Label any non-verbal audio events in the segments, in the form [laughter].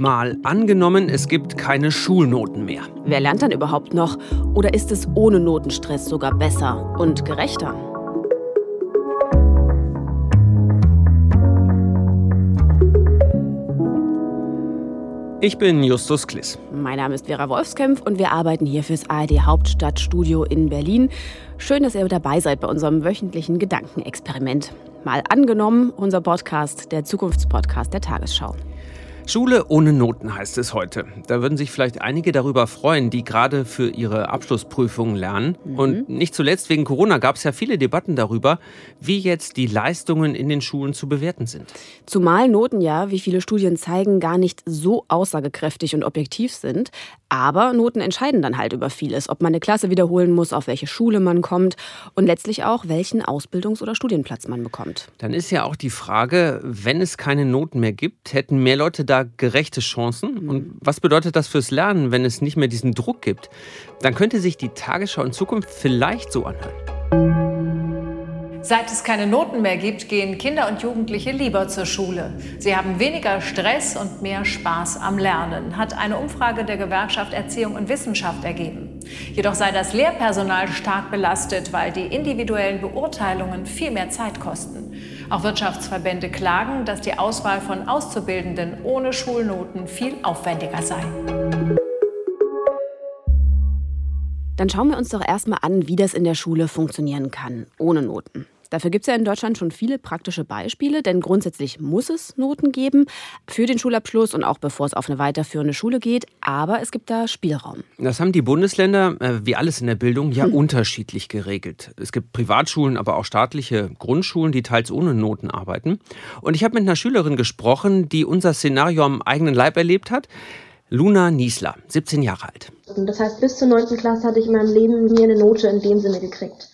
Mal angenommen, es gibt keine Schulnoten mehr. Wer lernt dann überhaupt noch? Oder ist es ohne Notenstress sogar besser und gerechter? Ich bin Justus Kliss. Mein Name ist Vera Wolfskämpf und wir arbeiten hier fürs ARD Hauptstadtstudio in Berlin. Schön, dass ihr dabei seid bei unserem wöchentlichen Gedankenexperiment. Mal angenommen, unser Podcast, der Zukunftspodcast der Tagesschau. Schule ohne Noten heißt es heute. Da würden sich vielleicht einige darüber freuen, die gerade für ihre Abschlussprüfungen lernen. Mhm. Und nicht zuletzt wegen Corona gab es ja viele Debatten darüber, wie jetzt die Leistungen in den Schulen zu bewerten sind. Zumal Noten ja, wie viele Studien zeigen, gar nicht so aussagekräftig und objektiv sind. Aber Noten entscheiden dann halt über vieles, ob man eine Klasse wiederholen muss, auf welche Schule man kommt und letztlich auch, welchen Ausbildungs- oder Studienplatz man bekommt. Dann ist ja auch die Frage, wenn es keine Noten mehr gibt, hätten mehr Leute da gerechte Chancen? Und was bedeutet das fürs Lernen, wenn es nicht mehr diesen Druck gibt? Dann könnte sich die Tagesschau in Zukunft vielleicht so anhören. Seit es keine Noten mehr gibt, gehen Kinder und Jugendliche lieber zur Schule. Sie haben weniger Stress und mehr Spaß am Lernen, hat eine Umfrage der Gewerkschaft Erziehung und Wissenschaft ergeben. Jedoch sei das Lehrpersonal stark belastet, weil die individuellen Beurteilungen viel mehr Zeit kosten. Auch Wirtschaftsverbände klagen, dass die Auswahl von Auszubildenden ohne Schulnoten viel aufwendiger sei. Dann schauen wir uns doch erstmal an, wie das in der Schule funktionieren kann, ohne Noten. Dafür gibt es ja in Deutschland schon viele praktische Beispiele, denn grundsätzlich muss es Noten geben für den Schulabschluss und auch bevor es auf eine weiterführende Schule geht. Aber es gibt da Spielraum. Das haben die Bundesländer, äh, wie alles in der Bildung, ja hm. unterschiedlich geregelt. Es gibt Privatschulen, aber auch staatliche Grundschulen, die teils ohne Noten arbeiten. Und ich habe mit einer Schülerin gesprochen, die unser Szenario am eigenen Leib erlebt hat. Luna Niesler, 17 Jahre alt. Das heißt, bis zur 9. Klasse hatte ich in meinem Leben nie eine Note in dem Sinne gekriegt.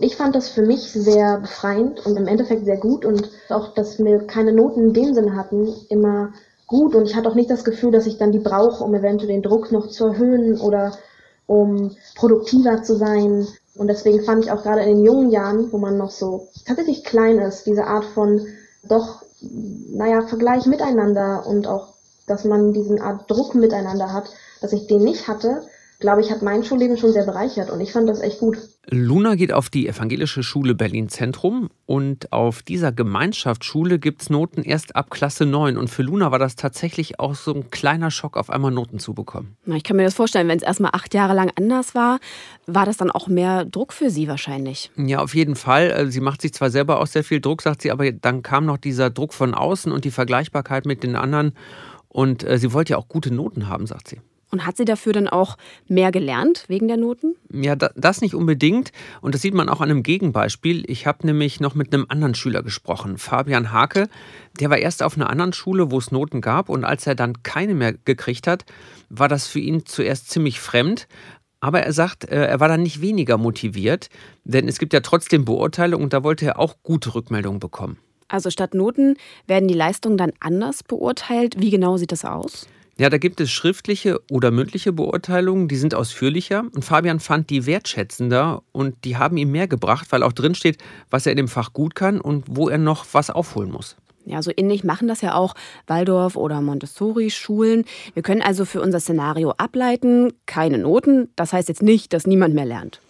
Ich fand das für mich sehr befreiend und im Endeffekt sehr gut und auch, dass wir keine Noten in dem Sinne hatten, immer gut und ich hatte auch nicht das Gefühl, dass ich dann die brauche, um eventuell den Druck noch zu erhöhen oder um produktiver zu sein. Und deswegen fand ich auch gerade in den jungen Jahren, wo man noch so tatsächlich klein ist, diese Art von doch, naja, Vergleich miteinander und auch, dass man diesen Art Druck miteinander hat, dass ich den nicht hatte, glaube ich, hat mein Schulleben schon sehr bereichert und ich fand das echt gut. Luna geht auf die Evangelische Schule Berlin Zentrum und auf dieser Gemeinschaftsschule gibt es Noten erst ab Klasse 9. Und für Luna war das tatsächlich auch so ein kleiner Schock, auf einmal Noten zu bekommen. Ich kann mir das vorstellen, wenn es erstmal acht Jahre lang anders war, war das dann auch mehr Druck für sie wahrscheinlich. Ja, auf jeden Fall. Also sie macht sich zwar selber auch sehr viel Druck, sagt sie, aber dann kam noch dieser Druck von außen und die Vergleichbarkeit mit den anderen. Und äh, sie wollte ja auch gute Noten haben, sagt sie. Und hat sie dafür dann auch mehr gelernt wegen der Noten? Ja, das nicht unbedingt. Und das sieht man auch an einem Gegenbeispiel. Ich habe nämlich noch mit einem anderen Schüler gesprochen, Fabian Hake. Der war erst auf einer anderen Schule, wo es Noten gab. Und als er dann keine mehr gekriegt hat, war das für ihn zuerst ziemlich fremd. Aber er sagt, äh, er war dann nicht weniger motiviert, denn es gibt ja trotzdem Beurteilungen und da wollte er auch gute Rückmeldungen bekommen. Also statt Noten werden die Leistungen dann anders beurteilt. Wie genau sieht das aus? Ja, da gibt es schriftliche oder mündliche Beurteilungen, die sind ausführlicher. Und Fabian fand die wertschätzender und die haben ihm mehr gebracht, weil auch drin steht, was er in dem Fach gut kann und wo er noch was aufholen muss. Ja, so ähnlich machen das ja auch Waldorf- oder Montessori-Schulen. Wir können also für unser Szenario ableiten, keine Noten. Das heißt jetzt nicht, dass niemand mehr lernt.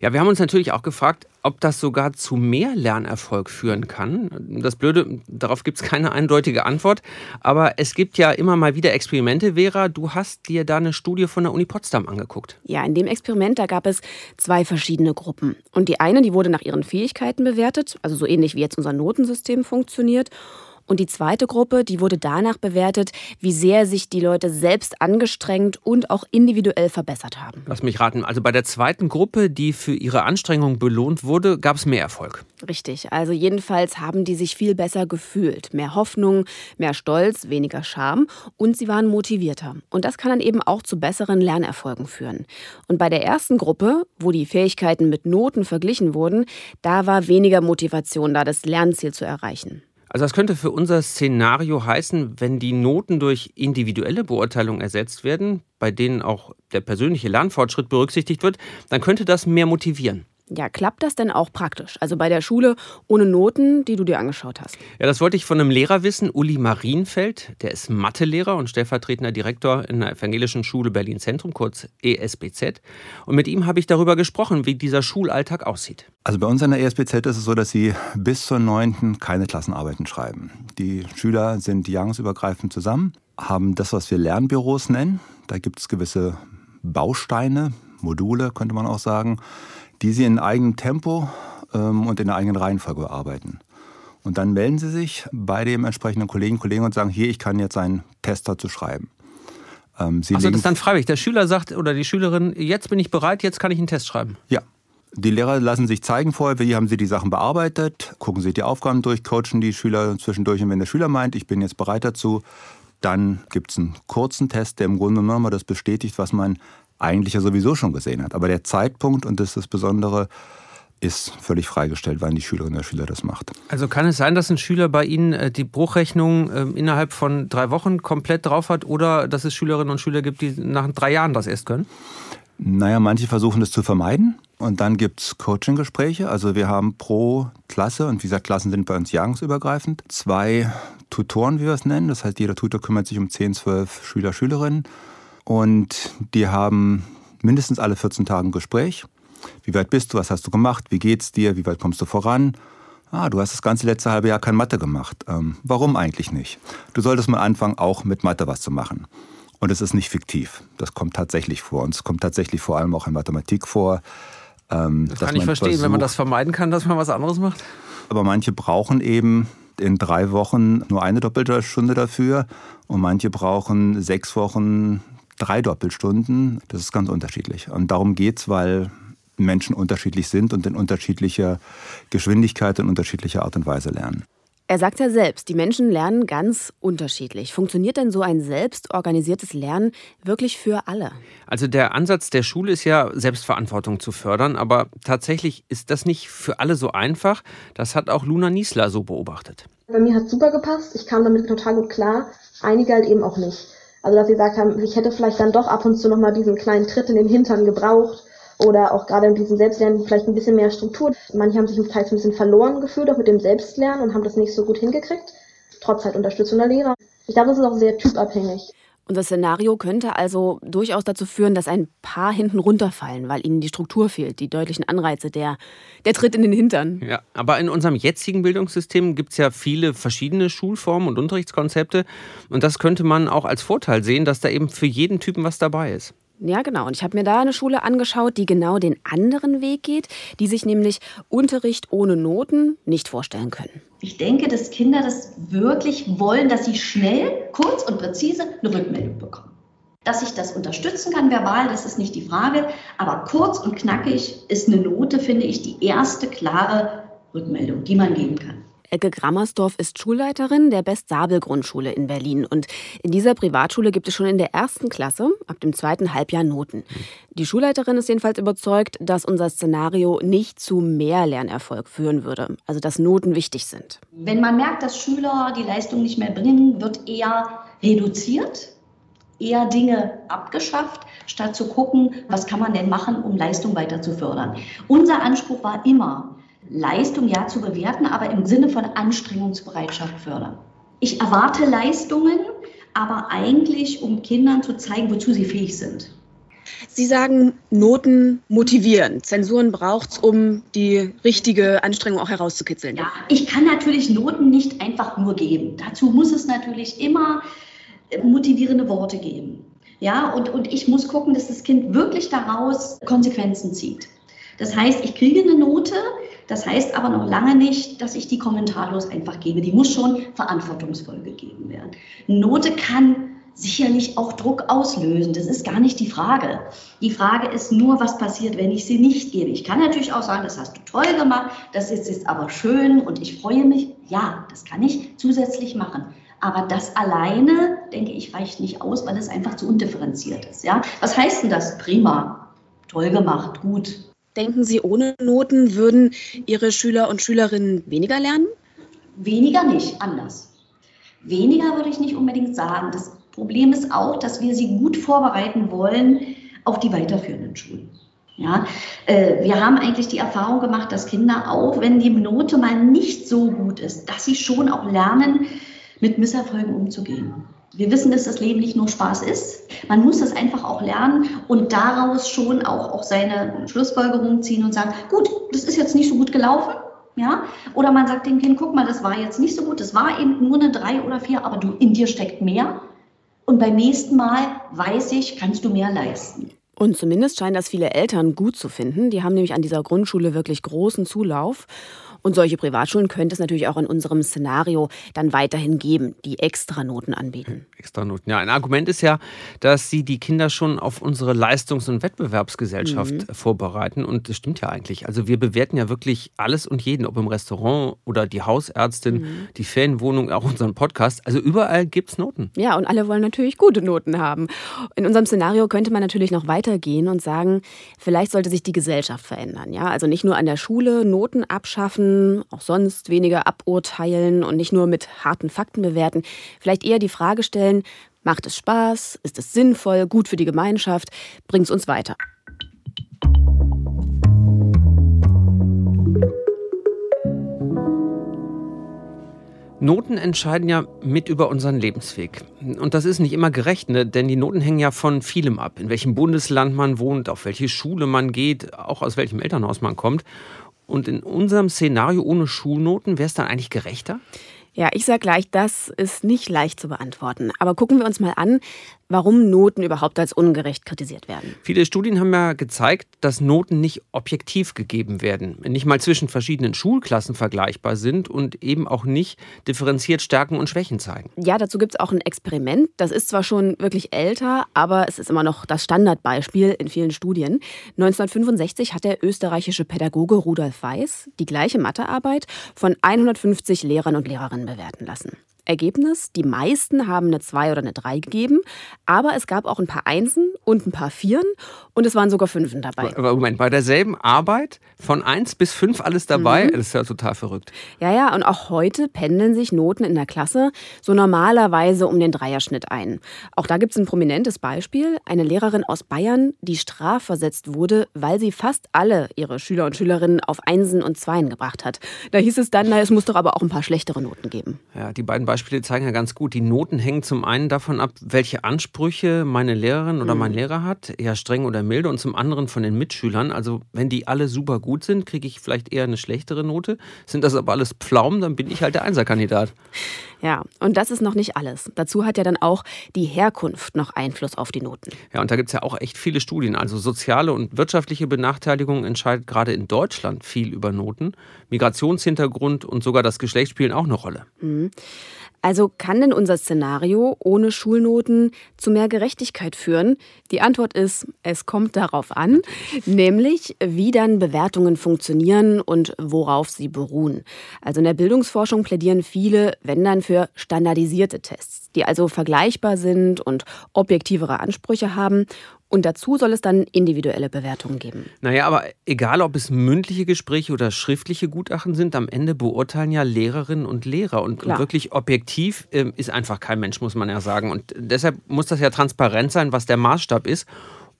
Ja, wir haben uns natürlich auch gefragt, ob das sogar zu mehr Lernerfolg führen kann. Das Blöde, darauf gibt es keine eindeutige Antwort. Aber es gibt ja immer mal wieder Experimente. Vera, du hast dir da eine Studie von der Uni Potsdam angeguckt. Ja, in dem Experiment, da gab es zwei verschiedene Gruppen. Und die eine, die wurde nach ihren Fähigkeiten bewertet, also so ähnlich wie jetzt unser Notensystem funktioniert. Und die zweite Gruppe, die wurde danach bewertet, wie sehr sich die Leute selbst angestrengt und auch individuell verbessert haben. Lass mich raten. Also bei der zweiten Gruppe, die für ihre Anstrengung belohnt wurde, gab es mehr Erfolg. Richtig. Also jedenfalls haben die sich viel besser gefühlt. Mehr Hoffnung, mehr Stolz, weniger Scham und sie waren motivierter. Und das kann dann eben auch zu besseren Lernerfolgen führen. Und bei der ersten Gruppe, wo die Fähigkeiten mit Noten verglichen wurden, da war weniger Motivation da, das Lernziel zu erreichen. Also das könnte für unser Szenario heißen, wenn die Noten durch individuelle Beurteilung ersetzt werden, bei denen auch der persönliche Lernfortschritt berücksichtigt wird, dann könnte das mehr motivieren. Ja, klappt das denn auch praktisch? Also bei der Schule ohne Noten, die du dir angeschaut hast? Ja, das wollte ich von einem Lehrer wissen, Uli Marienfeld. Der ist Mathelehrer und stellvertretender Direktor in der Evangelischen Schule Berlin Zentrum, kurz ESBZ. Und mit ihm habe ich darüber gesprochen, wie dieser Schulalltag aussieht. Also bei uns an der ESBZ ist es so, dass sie bis zur 9. keine Klassenarbeiten schreiben. Die Schüler sind jahrgangsübergreifend zusammen, haben das, was wir Lernbüros nennen. Da gibt es gewisse Bausteine, Module, könnte man auch sagen die sie in eigenem Tempo ähm, und in der eigenen Reihenfolge bearbeiten. Und dann melden sie sich bei dem entsprechenden Kollegen, Kollegen und sagen, hier, ich kann jetzt einen Test dazu schreiben. Ähm, sie also das ist dann freiwillig. Der Schüler sagt oder die Schülerin, jetzt bin ich bereit, jetzt kann ich einen Test schreiben. Ja. Die Lehrer lassen sich zeigen vorher, wie haben sie die Sachen bearbeitet, gucken sich die Aufgaben durch, coachen die Schüler zwischendurch. Und wenn der Schüler meint, ich bin jetzt bereit dazu, dann gibt es einen kurzen Test, der im Grunde genommen das bestätigt, was man eigentlich ja sowieso schon gesehen hat. Aber der Zeitpunkt, und das ist das Besondere, ist völlig freigestellt, wann die Schülerin oder Schüler das macht. Also kann es sein, dass ein Schüler bei Ihnen äh, die Bruchrechnung ähm, innerhalb von drei Wochen komplett drauf hat oder dass es Schülerinnen und Schüler gibt, die nach drei Jahren das erst können? Naja, manche versuchen das zu vermeiden. Und dann gibt es Coaching-Gespräche. Also wir haben pro Klasse, und wie gesagt, Klassen sind bei uns jahrgangsübergreifend, zwei Tutoren, wie wir es nennen. Das heißt, jeder Tutor kümmert sich um 10, 12 Schüler, Schülerinnen. Und die haben mindestens alle 14 Tage ein Gespräch. Wie weit bist du? Was hast du gemacht? Wie geht's dir? Wie weit kommst du voran? Ah, du hast das ganze letzte halbe Jahr kein Mathe gemacht. Ähm, warum eigentlich nicht? Du solltest mal anfangen, auch mit Mathe was zu machen. Und es ist nicht fiktiv. Das kommt tatsächlich vor. Und es kommt tatsächlich vor allem auch in Mathematik vor. Ähm, das kann ich verstehen, versucht, wenn man das vermeiden kann, dass man was anderes macht. Aber manche brauchen eben in drei Wochen nur eine doppelte Stunde dafür und manche brauchen sechs Wochen drei Doppelstunden. Das ist ganz unterschiedlich. Und darum geht es, weil Menschen unterschiedlich sind und in unterschiedlicher Geschwindigkeit und unterschiedlicher Art und Weise lernen. Er sagt ja selbst, die Menschen lernen ganz unterschiedlich. Funktioniert denn so ein selbstorganisiertes Lernen wirklich für alle? Also der Ansatz der Schule ist ja, Selbstverantwortung zu fördern, aber tatsächlich ist das nicht für alle so einfach. Das hat auch Luna Niesler so beobachtet. Bei mir hat es super gepasst, ich kam damit total gut klar, einige halt eben auch nicht. Also dass sie gesagt haben, ich hätte vielleicht dann doch ab und zu nochmal diesen kleinen Tritt in den Hintern gebraucht oder auch gerade in diesem Selbstlernen vielleicht ein bisschen mehr Struktur. Manche haben sich teils ein bisschen verloren gefühlt, auch mit dem Selbstlernen und haben das nicht so gut hingekriegt, trotz halt Unterstützung der Lehrer. Ich glaube, das ist auch sehr typabhängig. Unser Szenario könnte also durchaus dazu führen, dass ein paar hinten runterfallen, weil ihnen die Struktur fehlt, die deutlichen Anreize, der, der Tritt in den Hintern. Ja, aber in unserem jetzigen Bildungssystem gibt es ja viele verschiedene Schulformen und Unterrichtskonzepte. Und das könnte man auch als Vorteil sehen, dass da eben für jeden Typen was dabei ist. Ja, genau. Und ich habe mir da eine Schule angeschaut, die genau den anderen Weg geht, die sich nämlich Unterricht ohne Noten nicht vorstellen können. Ich denke, dass Kinder das wirklich wollen, dass sie schnell, kurz und präzise eine Rückmeldung bekommen. Dass ich das unterstützen kann verbal, das ist nicht die Frage, aber kurz und knackig ist eine Note, finde ich, die erste klare Rückmeldung, die man geben kann. Elke Grammersdorf ist Schulleiterin der Best-Sabel-Grundschule in Berlin. Und in dieser Privatschule gibt es schon in der ersten Klasse, ab dem zweiten Halbjahr, Noten. Die Schulleiterin ist jedenfalls überzeugt, dass unser Szenario nicht zu mehr Lernerfolg führen würde. Also, dass Noten wichtig sind. Wenn man merkt, dass Schüler die Leistung nicht mehr bringen, wird eher reduziert eher Dinge abgeschafft, statt zu gucken, was kann man denn machen, um Leistung weiter zu fördern. Unser Anspruch war immer, Leistung ja zu bewerten, aber im Sinne von Anstrengungsbereitschaft fördern. Ich erwarte Leistungen, aber eigentlich, um Kindern zu zeigen, wozu sie fähig sind. Sie sagen, Noten motivieren. Zensuren braucht es, um die richtige Anstrengung auch herauszukitzeln. Ja, ich kann natürlich Noten nicht einfach nur geben. Dazu muss es natürlich immer äh, motivierende Worte geben. Ja, und, und ich muss gucken, dass das Kind wirklich daraus Konsequenzen zieht. Das heißt, ich kriege eine Note, das heißt aber noch lange nicht, dass ich die kommentarlos einfach gebe. Die muss schon verantwortungsvoll gegeben werden. Note kann sicherlich auch Druck auslösen. Das ist gar nicht die Frage. Die Frage ist nur, was passiert, wenn ich sie nicht gebe. Ich kann natürlich auch sagen, das hast du toll gemacht, das ist jetzt aber schön und ich freue mich. Ja, das kann ich zusätzlich machen. Aber das alleine, denke ich, reicht nicht aus, weil es einfach zu undifferenziert ist. Ja? Was heißt denn das? Prima, toll gemacht, gut. Denken Sie, ohne Noten würden Ihre Schüler und Schülerinnen weniger lernen? Weniger nicht, anders. Weniger würde ich nicht unbedingt sagen. Das Problem ist auch, dass wir sie gut vorbereiten wollen auf die weiterführenden Schulen. Ja, äh, wir haben eigentlich die Erfahrung gemacht, dass Kinder auch, wenn die Note mal nicht so gut ist, dass sie schon auch lernen, mit Misserfolgen umzugehen. Wir wissen, dass das Leben nicht nur Spaß ist. Man muss das einfach auch lernen und daraus schon auch, auch seine Schlussfolgerungen ziehen und sagen, gut, das ist jetzt nicht so gut gelaufen. Ja? Oder man sagt dem Kind, guck mal, das war jetzt nicht so gut, das war eben nur eine drei oder vier, aber du, in dir steckt mehr. Und beim nächsten Mal weiß ich, kannst du mehr leisten. Und zumindest scheinen das viele Eltern gut zu finden. Die haben nämlich an dieser Grundschule wirklich großen Zulauf. Und solche Privatschulen könnte es natürlich auch in unserem Szenario dann weiterhin geben, die Extranoten anbieten. Extranoten, ja. Ein Argument ist ja, dass sie die Kinder schon auf unsere Leistungs- und Wettbewerbsgesellschaft mhm. vorbereiten. Und das stimmt ja eigentlich. Also wir bewerten ja wirklich alles und jeden, ob im Restaurant oder die Hausärztin, mhm. die Ferienwohnung, auch unseren Podcast. Also überall gibt es Noten. Ja, und alle wollen natürlich gute Noten haben. In unserem Szenario könnte man natürlich noch weitergehen und sagen, vielleicht sollte sich die Gesellschaft verändern. Ja? Also nicht nur an der Schule Noten abschaffen, auch sonst weniger aburteilen und nicht nur mit harten Fakten bewerten. Vielleicht eher die Frage stellen, macht es Spaß? Ist es sinnvoll? Gut für die Gemeinschaft? Bringt es uns weiter? Noten entscheiden ja mit über unseren Lebensweg. Und das ist nicht immer gerecht, ne? denn die Noten hängen ja von vielem ab. In welchem Bundesland man wohnt, auf welche Schule man geht, auch aus welchem Elternhaus man kommt. Und in unserem Szenario ohne Schulnoten wäre es dann eigentlich gerechter? Ja, ich sage gleich, das ist nicht leicht zu beantworten. Aber gucken wir uns mal an, warum Noten überhaupt als ungerecht kritisiert werden. Viele Studien haben ja gezeigt, dass Noten nicht objektiv gegeben werden, nicht mal zwischen verschiedenen Schulklassen vergleichbar sind und eben auch nicht differenziert Stärken und Schwächen zeigen. Ja, dazu gibt es auch ein Experiment. Das ist zwar schon wirklich älter, aber es ist immer noch das Standardbeispiel in vielen Studien. 1965 hat der österreichische Pädagoge Rudolf Weiß die gleiche Mathearbeit von 150 Lehrern und Lehrerinnen bewerten lassen. Ergebnis, die meisten haben eine 2 oder eine 3 gegeben, aber es gab auch ein paar Einsen und ein paar Vieren und es waren sogar Fünfen dabei. Aber Moment, bei derselben Arbeit von 1 bis 5 alles dabei? Mhm. Das ist ja total verrückt. Ja, ja, und auch heute pendeln sich Noten in der Klasse so normalerweise um den Dreierschnitt ein. Auch da gibt es ein prominentes Beispiel. Eine Lehrerin aus Bayern, die strafversetzt wurde, weil sie fast alle ihre Schüler und Schülerinnen auf Einsen und Zweien gebracht hat. Da hieß es dann, na, es muss doch aber auch ein paar schlechtere Noten geben. Ja, die beiden Beispiele zeigen ja ganz gut, die Noten hängen zum einen davon ab, welche Ansprüche meine Lehrerin oder mein mhm. Lehrer hat, eher streng oder milde, und zum anderen von den Mitschülern. Also wenn die alle super gut sind, kriege ich vielleicht eher eine schlechtere Note. Sind das aber alles Pflaumen, dann bin ich halt der Einserkandidat. Ja, und das ist noch nicht alles. Dazu hat ja dann auch die Herkunft noch Einfluss auf die Noten. Ja, und da gibt es ja auch echt viele Studien. Also soziale und wirtschaftliche Benachteiligung entscheidet gerade in Deutschland viel über Noten. Migrationshintergrund und sogar das Geschlecht spielen auch eine Rolle. Mhm. Also kann denn unser Szenario ohne Schulnoten zu mehr Gerechtigkeit führen? Die Antwort ist, es kommt darauf an, nämlich wie dann Bewertungen funktionieren und worauf sie beruhen. Also in der Bildungsforschung plädieren viele, wenn dann für standardisierte Tests, die also vergleichbar sind und objektivere Ansprüche haben und dazu soll es dann individuelle Bewertungen geben. Naja, aber egal, ob es mündliche Gespräche oder schriftliche Gutachten sind, am Ende beurteilen ja Lehrerinnen und Lehrer. Und, und wirklich objektiv äh, ist einfach kein Mensch, muss man ja sagen. Und deshalb muss das ja transparent sein, was der Maßstab ist.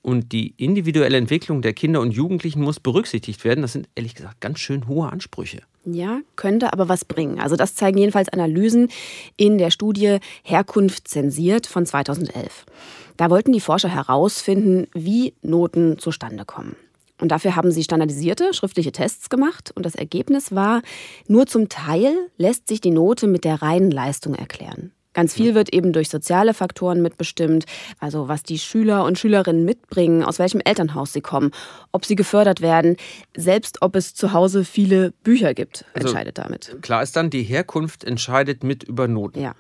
Und die individuelle Entwicklung der Kinder und Jugendlichen muss berücksichtigt werden. Das sind ehrlich gesagt ganz schön hohe Ansprüche. Ja, könnte aber was bringen. Also das zeigen jedenfalls Analysen in der Studie Herkunft zensiert von 2011. Da wollten die Forscher herausfinden, wie Noten zustande kommen. Und dafür haben sie standardisierte schriftliche Tests gemacht. Und das Ergebnis war, nur zum Teil lässt sich die Note mit der reinen Leistung erklären. Ganz viel wird eben durch soziale Faktoren mitbestimmt, also was die Schüler und Schülerinnen mitbringen, aus welchem Elternhaus sie kommen, ob sie gefördert werden, selbst ob es zu Hause viele Bücher gibt, also entscheidet also, damit. Klar ist dann, die Herkunft entscheidet mit über Noten. Ja.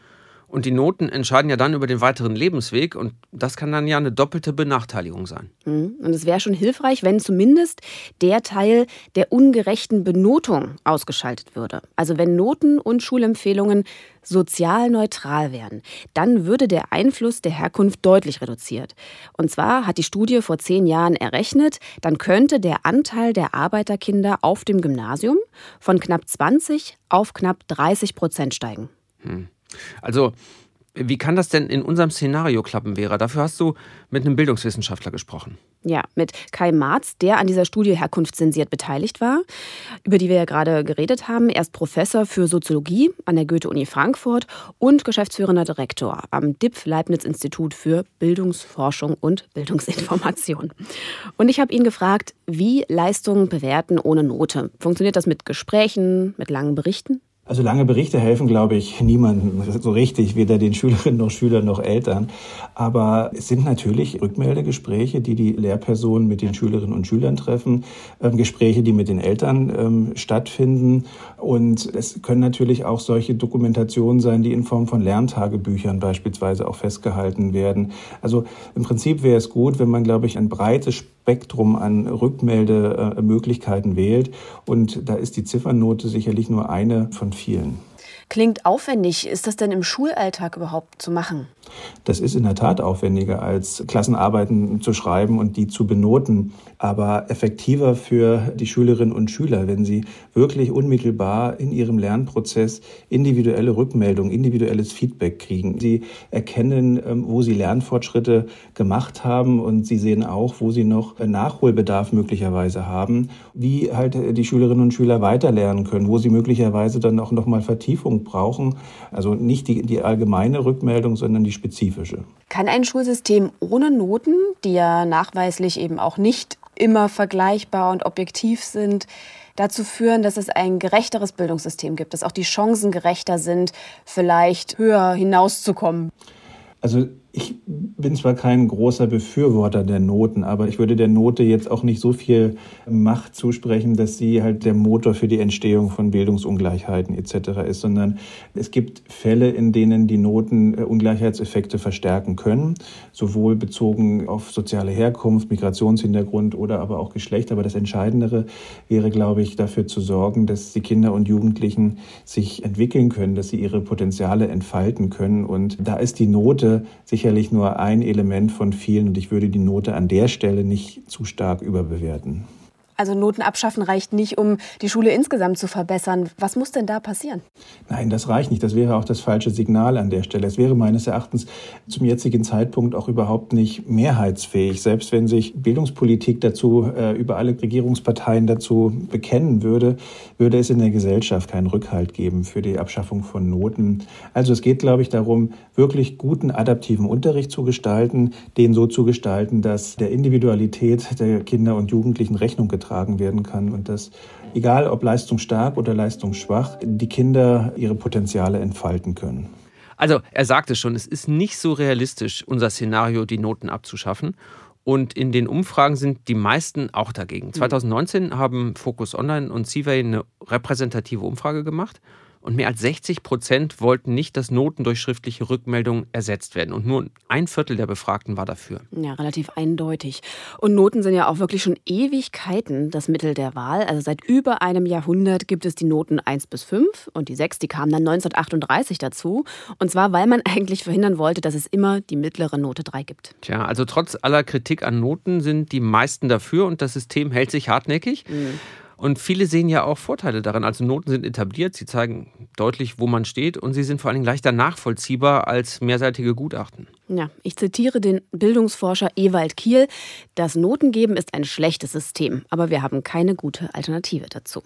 Und die Noten entscheiden ja dann über den weiteren Lebensweg und das kann dann ja eine doppelte Benachteiligung sein. Mhm. Und es wäre schon hilfreich, wenn zumindest der Teil der ungerechten Benotung ausgeschaltet würde. Also wenn Noten und Schulempfehlungen sozial neutral wären, dann würde der Einfluss der Herkunft deutlich reduziert. Und zwar hat die Studie vor zehn Jahren errechnet, dann könnte der Anteil der Arbeiterkinder auf dem Gymnasium von knapp 20 auf knapp 30 Prozent steigen. Hm. Also Wie kann das denn in unserem Szenario klappen, Vera? Dafür hast du mit einem Bildungswissenschaftler gesprochen. Ja, mit Kai Marz, der an dieser Studie herkunftszensiert beteiligt war, über die wir ja gerade geredet haben. Er ist Professor für Soziologie an der Goethe-Uni Frankfurt und geschäftsführender Direktor am DIPF-Leibniz-Institut für Bildungsforschung und Bildungsinformation. Und ich habe ihn gefragt, wie Leistungen bewerten ohne Note. Funktioniert das mit Gesprächen, mit langen Berichten? Also lange Berichte helfen, glaube ich, niemandem so richtig, weder den Schülerinnen noch Schülern noch Eltern. Aber es sind natürlich Rückmeldegespräche, die die Lehrpersonen mit den Schülerinnen und Schülern treffen, ähm, Gespräche, die mit den Eltern ähm, stattfinden. Und es können natürlich auch solche Dokumentationen sein, die in Form von Lerntagebüchern beispielsweise auch festgehalten werden. Also im Prinzip wäre es gut, wenn man, glaube ich, ein breites Spektrum an Rückmeldemöglichkeiten wählt. Und da ist die Ziffernote sicherlich nur eine von vielen. Klingt aufwendig. Ist das denn im Schulalltag überhaupt zu machen? Das ist in der Tat aufwendiger, als Klassenarbeiten zu schreiben und die zu benoten, aber effektiver für die Schülerinnen und Schüler, wenn sie wirklich unmittelbar in ihrem Lernprozess individuelle Rückmeldung, individuelles Feedback kriegen. Sie erkennen, ähm, wo sie Lernfortschritte gemacht haben und sie sehen auch, wo sie noch Nachholbedarf möglicherweise haben, wie halt die Schülerinnen und Schüler weiterlernen können, wo sie möglicherweise dann auch noch mal Vertiefung brauchen. Also nicht die, die allgemeine Rückmeldung, sondern die spezifische. Kann ein Schulsystem ohne Noten, die ja nachweislich eben auch nicht immer vergleichbar und objektiv sind, dazu führen, dass es ein gerechteres Bildungssystem gibt, dass auch die Chancen gerechter sind, vielleicht höher hinauszukommen? Also ich bin zwar kein großer Befürworter der Noten, aber ich würde der Note jetzt auch nicht so viel Macht zusprechen, dass sie halt der Motor für die Entstehung von Bildungsungleichheiten etc. ist, sondern es gibt Fälle, in denen die Noten äh, Ungleichheitseffekte verstärken können, sowohl bezogen auf soziale Herkunft, Migrationshintergrund oder aber auch Geschlecht. Aber das Entscheidendere wäre, glaube ich, dafür zu sorgen, dass die Kinder und Jugendlichen sich entwickeln können, dass sie ihre Potenziale entfalten können. Und da ist die Note sich sicherlich nur ein Element von vielen und ich würde die Note an der Stelle nicht zu stark überbewerten. Also Noten abschaffen reicht nicht, um die Schule insgesamt zu verbessern. Was muss denn da passieren? Nein, das reicht nicht. Das wäre auch das falsche Signal an der Stelle. Es wäre meines Erachtens zum jetzigen Zeitpunkt auch überhaupt nicht mehrheitsfähig. Selbst wenn sich Bildungspolitik dazu äh, über alle Regierungsparteien dazu bekennen würde, würde es in der Gesellschaft keinen Rückhalt geben für die Abschaffung von Noten. Also es geht, glaube ich, darum, wirklich guten adaptiven Unterricht zu gestalten, den so zu gestalten, dass der Individualität der Kinder und Jugendlichen Rechnung getragen getragen werden kann und dass, egal ob leistungsstark oder leistungsschwach, die Kinder ihre Potenziale entfalten können. Also er sagte schon, es ist nicht so realistisch, unser Szenario, die Noten abzuschaffen. Und in den Umfragen sind die meisten auch dagegen. 2019 mhm. haben Focus Online und Seaway eine repräsentative Umfrage gemacht und mehr als 60 Prozent wollten nicht, dass Noten durch schriftliche Rückmeldungen ersetzt werden. Und nur ein Viertel der Befragten war dafür. Ja, relativ eindeutig. Und Noten sind ja auch wirklich schon Ewigkeiten das Mittel der Wahl. Also seit über einem Jahrhundert gibt es die Noten 1 bis 5 und die 6, die kamen dann 1938 dazu. Und zwar, weil man [laughs] eigentlich verhindern wollte, dass es immer die mittlere Note 3 gibt. Tja, also trotz aller Kritik an Noten sind die meisten dafür und das System hält sich hartnäckig. Mhm. Und viele sehen ja auch Vorteile daran. Also Noten sind etabliert, sie zeigen deutlich, wo man steht und sie sind vor allen Dingen leichter nachvollziehbar als mehrseitige Gutachten. Ja, ich zitiere den Bildungsforscher Ewald Kiel. Das Notengeben ist ein schlechtes System, aber wir haben keine gute Alternative dazu.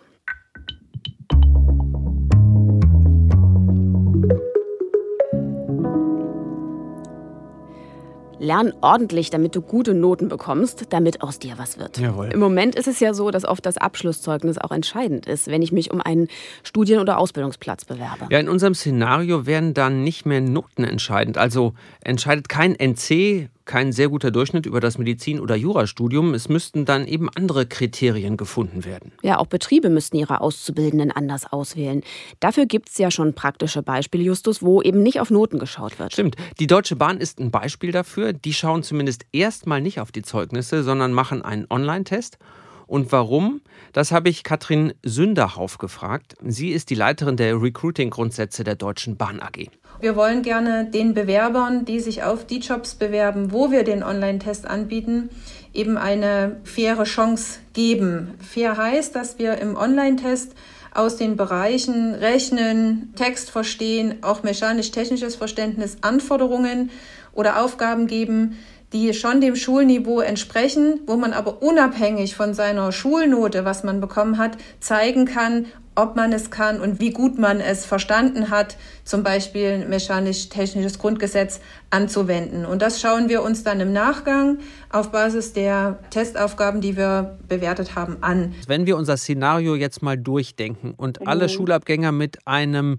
Lern ordentlich, damit du gute Noten bekommst, damit aus dir was wird. Jawohl. Im Moment ist es ja so, dass oft das Abschlusszeugnis auch entscheidend ist, wenn ich mich um einen Studien- oder Ausbildungsplatz bewerbe. Ja, in unserem Szenario werden dann nicht mehr Noten entscheidend. Also entscheidet kein NC kein sehr guter Durchschnitt über das Medizin- oder Jurastudium. Es müssten dann eben andere Kriterien gefunden werden. Ja, auch Betriebe müssten ihre Auszubildenden anders auswählen. Dafür gibt es ja schon praktische Beispiele, Justus, wo eben nicht auf Noten geschaut wird. Stimmt. Die Deutsche Bahn ist ein Beispiel dafür. Die schauen zumindest erstmal nicht auf die Zeugnisse, sondern machen einen Online-Test. Und warum? Das habe ich Katrin Sünderhauf gefragt. Sie ist die Leiterin der Recruiting-Grundsätze der Deutschen Bahn AG. Wir wollen gerne den Bewerbern, die sich auf die Jobs bewerben, wo wir den Online-Test anbieten, eben eine faire Chance geben. Fair heißt, dass wir im Online-Test aus den Bereichen Rechnen, Text verstehen, auch mechanisch-technisches Verständnis Anforderungen oder Aufgaben geben, die schon dem Schulniveau entsprechen, wo man aber unabhängig von seiner Schulnote, was man bekommen hat, zeigen kann, ob man es kann und wie gut man es verstanden hat, zum Beispiel mechanisch-technisches Grundgesetz anzuwenden. Und das schauen wir uns dann im Nachgang auf Basis der Testaufgaben, die wir bewertet haben, an. Wenn wir unser Szenario jetzt mal durchdenken und alle mhm. Schulabgänger mit einem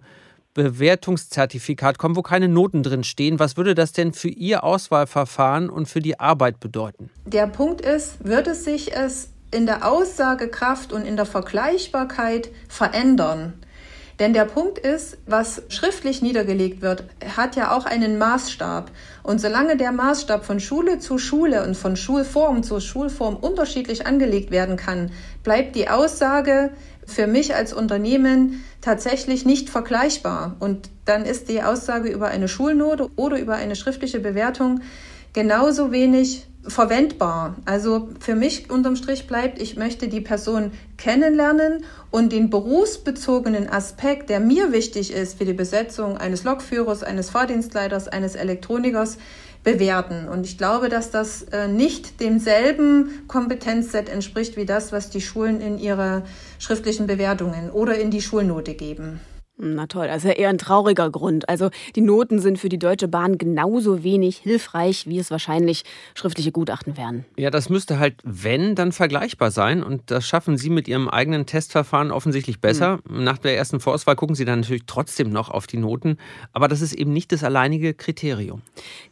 Bewertungszertifikat kommen, wo keine Noten drin stehen. Was würde das denn für Ihr Auswahlverfahren und für die Arbeit bedeuten? Der Punkt ist, würde sich es in der Aussagekraft und in der Vergleichbarkeit verändern. Denn der Punkt ist, was schriftlich niedergelegt wird, hat ja auch einen Maßstab. Und solange der Maßstab von Schule zu Schule und von Schulform zu Schulform unterschiedlich angelegt werden kann, bleibt die Aussage für mich als Unternehmen tatsächlich nicht vergleichbar. Und dann ist die Aussage über eine Schulnote oder über eine schriftliche Bewertung genauso wenig verwendbar. Also für mich unterm Strich bleibt, ich möchte die Person kennenlernen und den berufsbezogenen Aspekt, der mir wichtig ist für die Besetzung eines Lokführers, eines Fahrdienstleiters, eines Elektronikers, bewerten. Und ich glaube, dass das äh, nicht demselben Kompetenzset entspricht wie das, was die Schulen in ihre schriftlichen Bewertungen oder in die Schulnote geben. Na toll, also eher ein trauriger Grund. Also die Noten sind für die Deutsche Bahn genauso wenig hilfreich, wie es wahrscheinlich schriftliche Gutachten wären. Ja, das müsste halt, wenn, dann vergleichbar sein. Und das schaffen Sie mit Ihrem eigenen Testverfahren offensichtlich besser. Mhm. Nach der ersten Vorauswahl gucken Sie dann natürlich trotzdem noch auf die Noten. Aber das ist eben nicht das alleinige Kriterium.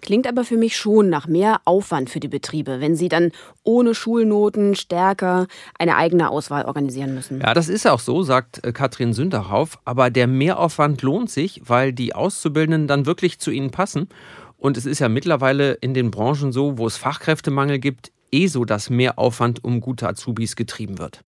Klingt aber für mich schon nach mehr Aufwand für die Betriebe, wenn sie dann ohne Schulnoten stärker eine eigene Auswahl organisieren müssen. Ja, das ist auch so, sagt äh, Katrin Sünderhauf. Aber der Mehraufwand lohnt sich, weil die Auszubildenden dann wirklich zu ihnen passen. Und es ist ja mittlerweile in den Branchen so, wo es Fachkräftemangel gibt, eh so, dass Mehraufwand um gute Azubis getrieben wird.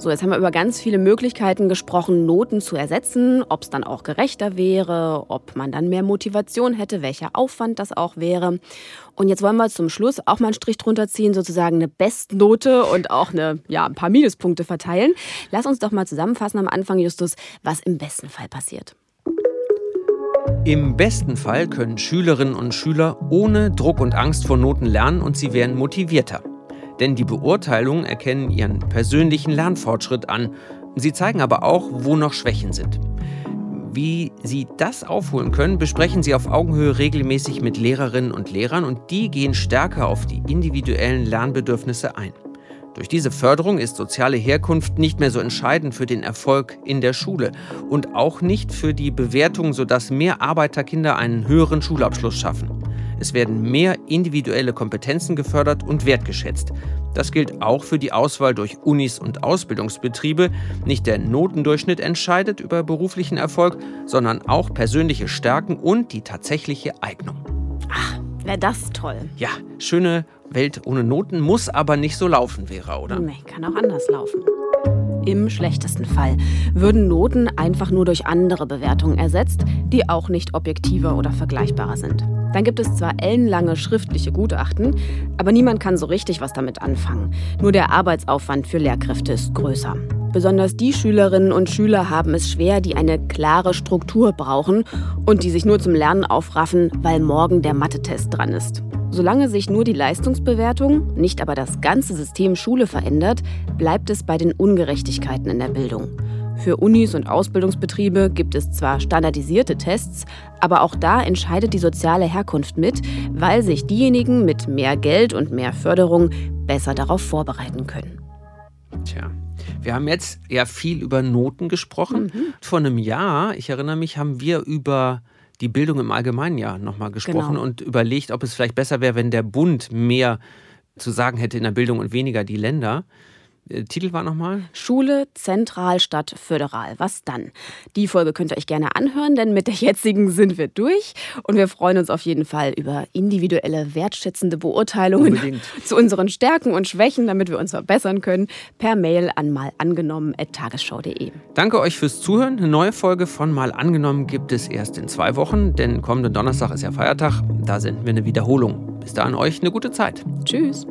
So, jetzt haben wir über ganz viele Möglichkeiten gesprochen, Noten zu ersetzen, ob es dann auch gerechter wäre, ob man dann mehr Motivation hätte, welcher Aufwand das auch wäre. Und jetzt wollen wir zum Schluss auch mal einen Strich drunter ziehen, sozusagen eine Bestnote und auch eine, ja, ein paar Minuspunkte verteilen. Lass uns doch mal zusammenfassen am Anfang, Justus, was im besten Fall passiert. Im besten Fall können Schülerinnen und Schüler ohne Druck und Angst vor Noten lernen und sie werden motivierter. Denn die Beurteilungen erkennen ihren persönlichen Lernfortschritt an. Sie zeigen aber auch, wo noch Schwächen sind. Wie Sie das aufholen können, besprechen Sie auf Augenhöhe regelmäßig mit Lehrerinnen und Lehrern und die gehen stärker auf die individuellen Lernbedürfnisse ein. Durch diese Förderung ist soziale Herkunft nicht mehr so entscheidend für den Erfolg in der Schule und auch nicht für die Bewertung, sodass mehr Arbeiterkinder einen höheren Schulabschluss schaffen. Es werden mehr individuelle Kompetenzen gefördert und wertgeschätzt. Das gilt auch für die Auswahl durch Unis und Ausbildungsbetriebe. Nicht der Notendurchschnitt entscheidet über beruflichen Erfolg, sondern auch persönliche Stärken und die tatsächliche Eignung. Ach, wäre das toll. Ja, schöne Welt ohne Noten muss aber nicht so laufen, Vera, oder? Nee, kann auch anders laufen. Im schlechtesten Fall würden Noten einfach nur durch andere Bewertungen ersetzt, die auch nicht objektiver oder vergleichbarer sind. Dann gibt es zwar ellenlange schriftliche Gutachten, aber niemand kann so richtig was damit anfangen. Nur der Arbeitsaufwand für Lehrkräfte ist größer. Besonders die Schülerinnen und Schüler haben es schwer, die eine klare Struktur brauchen und die sich nur zum Lernen aufraffen, weil morgen der Mathe-Test dran ist. Solange sich nur die Leistungsbewertung, nicht aber das ganze System Schule verändert, bleibt es bei den Ungerechtigkeiten in der Bildung. Für Unis und Ausbildungsbetriebe gibt es zwar standardisierte Tests, aber auch da entscheidet die soziale Herkunft mit, weil sich diejenigen mit mehr Geld und mehr Förderung besser darauf vorbereiten können. Tja. Wir haben jetzt ja viel über Noten gesprochen. Mhm. Vor einem Jahr, ich erinnere mich, haben wir über die Bildung im Allgemeinen ja nochmal gesprochen genau. und überlegt, ob es vielleicht besser wäre, wenn der Bund mehr zu sagen hätte in der Bildung und weniger die Länder. Äh, Titel war nochmal? Schule, Zentral, Stadt, Föderal. Was dann? Die Folge könnt ihr euch gerne anhören, denn mit der jetzigen sind wir durch. Und wir freuen uns auf jeden Fall über individuelle, wertschätzende Beurteilungen Unbedingt. [laughs] zu unseren Stärken und Schwächen, damit wir uns verbessern können, per Mail an malangenommen.tagesschau.de. Danke euch fürs Zuhören. Eine neue Folge von Mal angenommen gibt es erst in zwei Wochen, denn kommenden Donnerstag ist ja Feiertag. Da senden wir eine Wiederholung. Bis dahin euch eine gute Zeit. Tschüss.